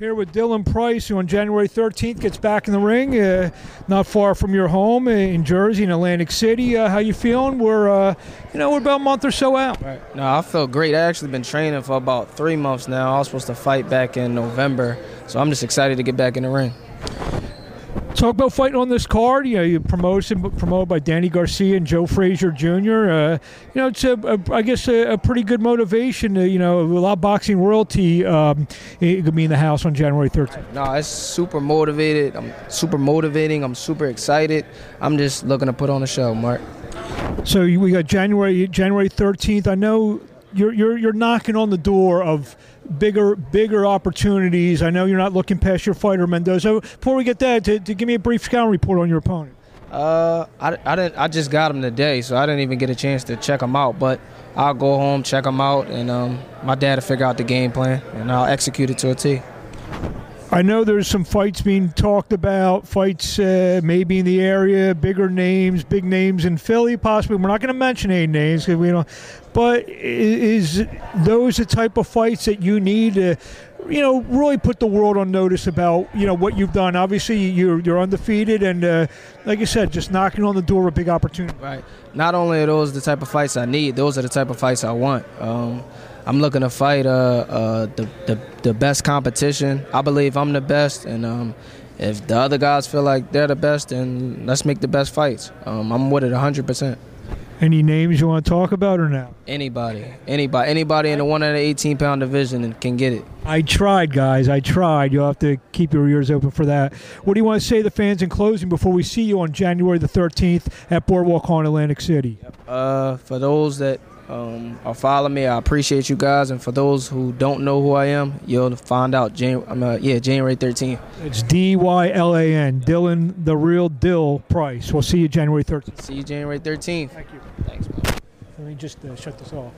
Here with Dylan Price, who on January 13th gets back in the ring, uh, not far from your home in Jersey, in Atlantic City. Uh, how you feeling? We're, uh, you know, we're about a month or so out. Right. No, I feel great. I actually been training for about three months now. I was supposed to fight back in November, so I'm just excited to get back in the ring. Talk about fighting on this card. You know, you promoted promoted by Danny Garcia and Joe Frazier Jr. Uh, you know, it's a, a I guess a, a, pretty good motivation. To, you know, a lot of boxing royalty um, it could be in the house on January 13th. No, it's super motivated. I'm super motivating. I'm super excited. I'm just looking to put on a show, Marc. So we got January January 13th. I know you're you're you're knocking on the door of bigger bigger opportunities. I know you're not looking past your fighter Mendoza. Before we get that, to, to give me a brief scouting report on your opponent. Uh, I, I didn't. I just got him today, so I didn't even get a chance to check him out. But I'll go home, check him out, and um, my dad will figure out the game plan, and I'll execute it to a T. I know there's some fights being talked about, fights uh, maybe in the area, bigger names, big names in Philly, possibly. We're not going to mention any names because we don't. But is those the type of fights that you need to, you know, really put the world on notice about, you know, what you've done? Obviously, you're you're undefeated, and uh, like I said, just knocking on the door of big opportunity. Right. Not only are those the type of fights I need, those are the type of fights I want. Um, I'm looking to fight uh, uh, the, the the best competition. I believe I'm the best, and um, if the other guys feel like they're the best, then let's make the best fights. Um, I'm with it 100 percent. Any names you want to talk about or now? Anybody, anybody, anybody in the one hundred eighteen pound division and can get it. I tried, guys. I tried. You'll have to keep your ears open for that. What do you want to say to the fans in closing before we see you on January the 13th at Boardwalk Hall in Atlantic City? Uh, for those that um, or follow me. I appreciate you guys, and for those who don't know who I am, you'll find out. Jan- I'm, uh, yeah, January 13th. It's D Y L A N, Dylan the real Dill Price. We'll see you January 13th. See you January 13th. Thank you. Thanks. Man. Let me just uh, shut this off.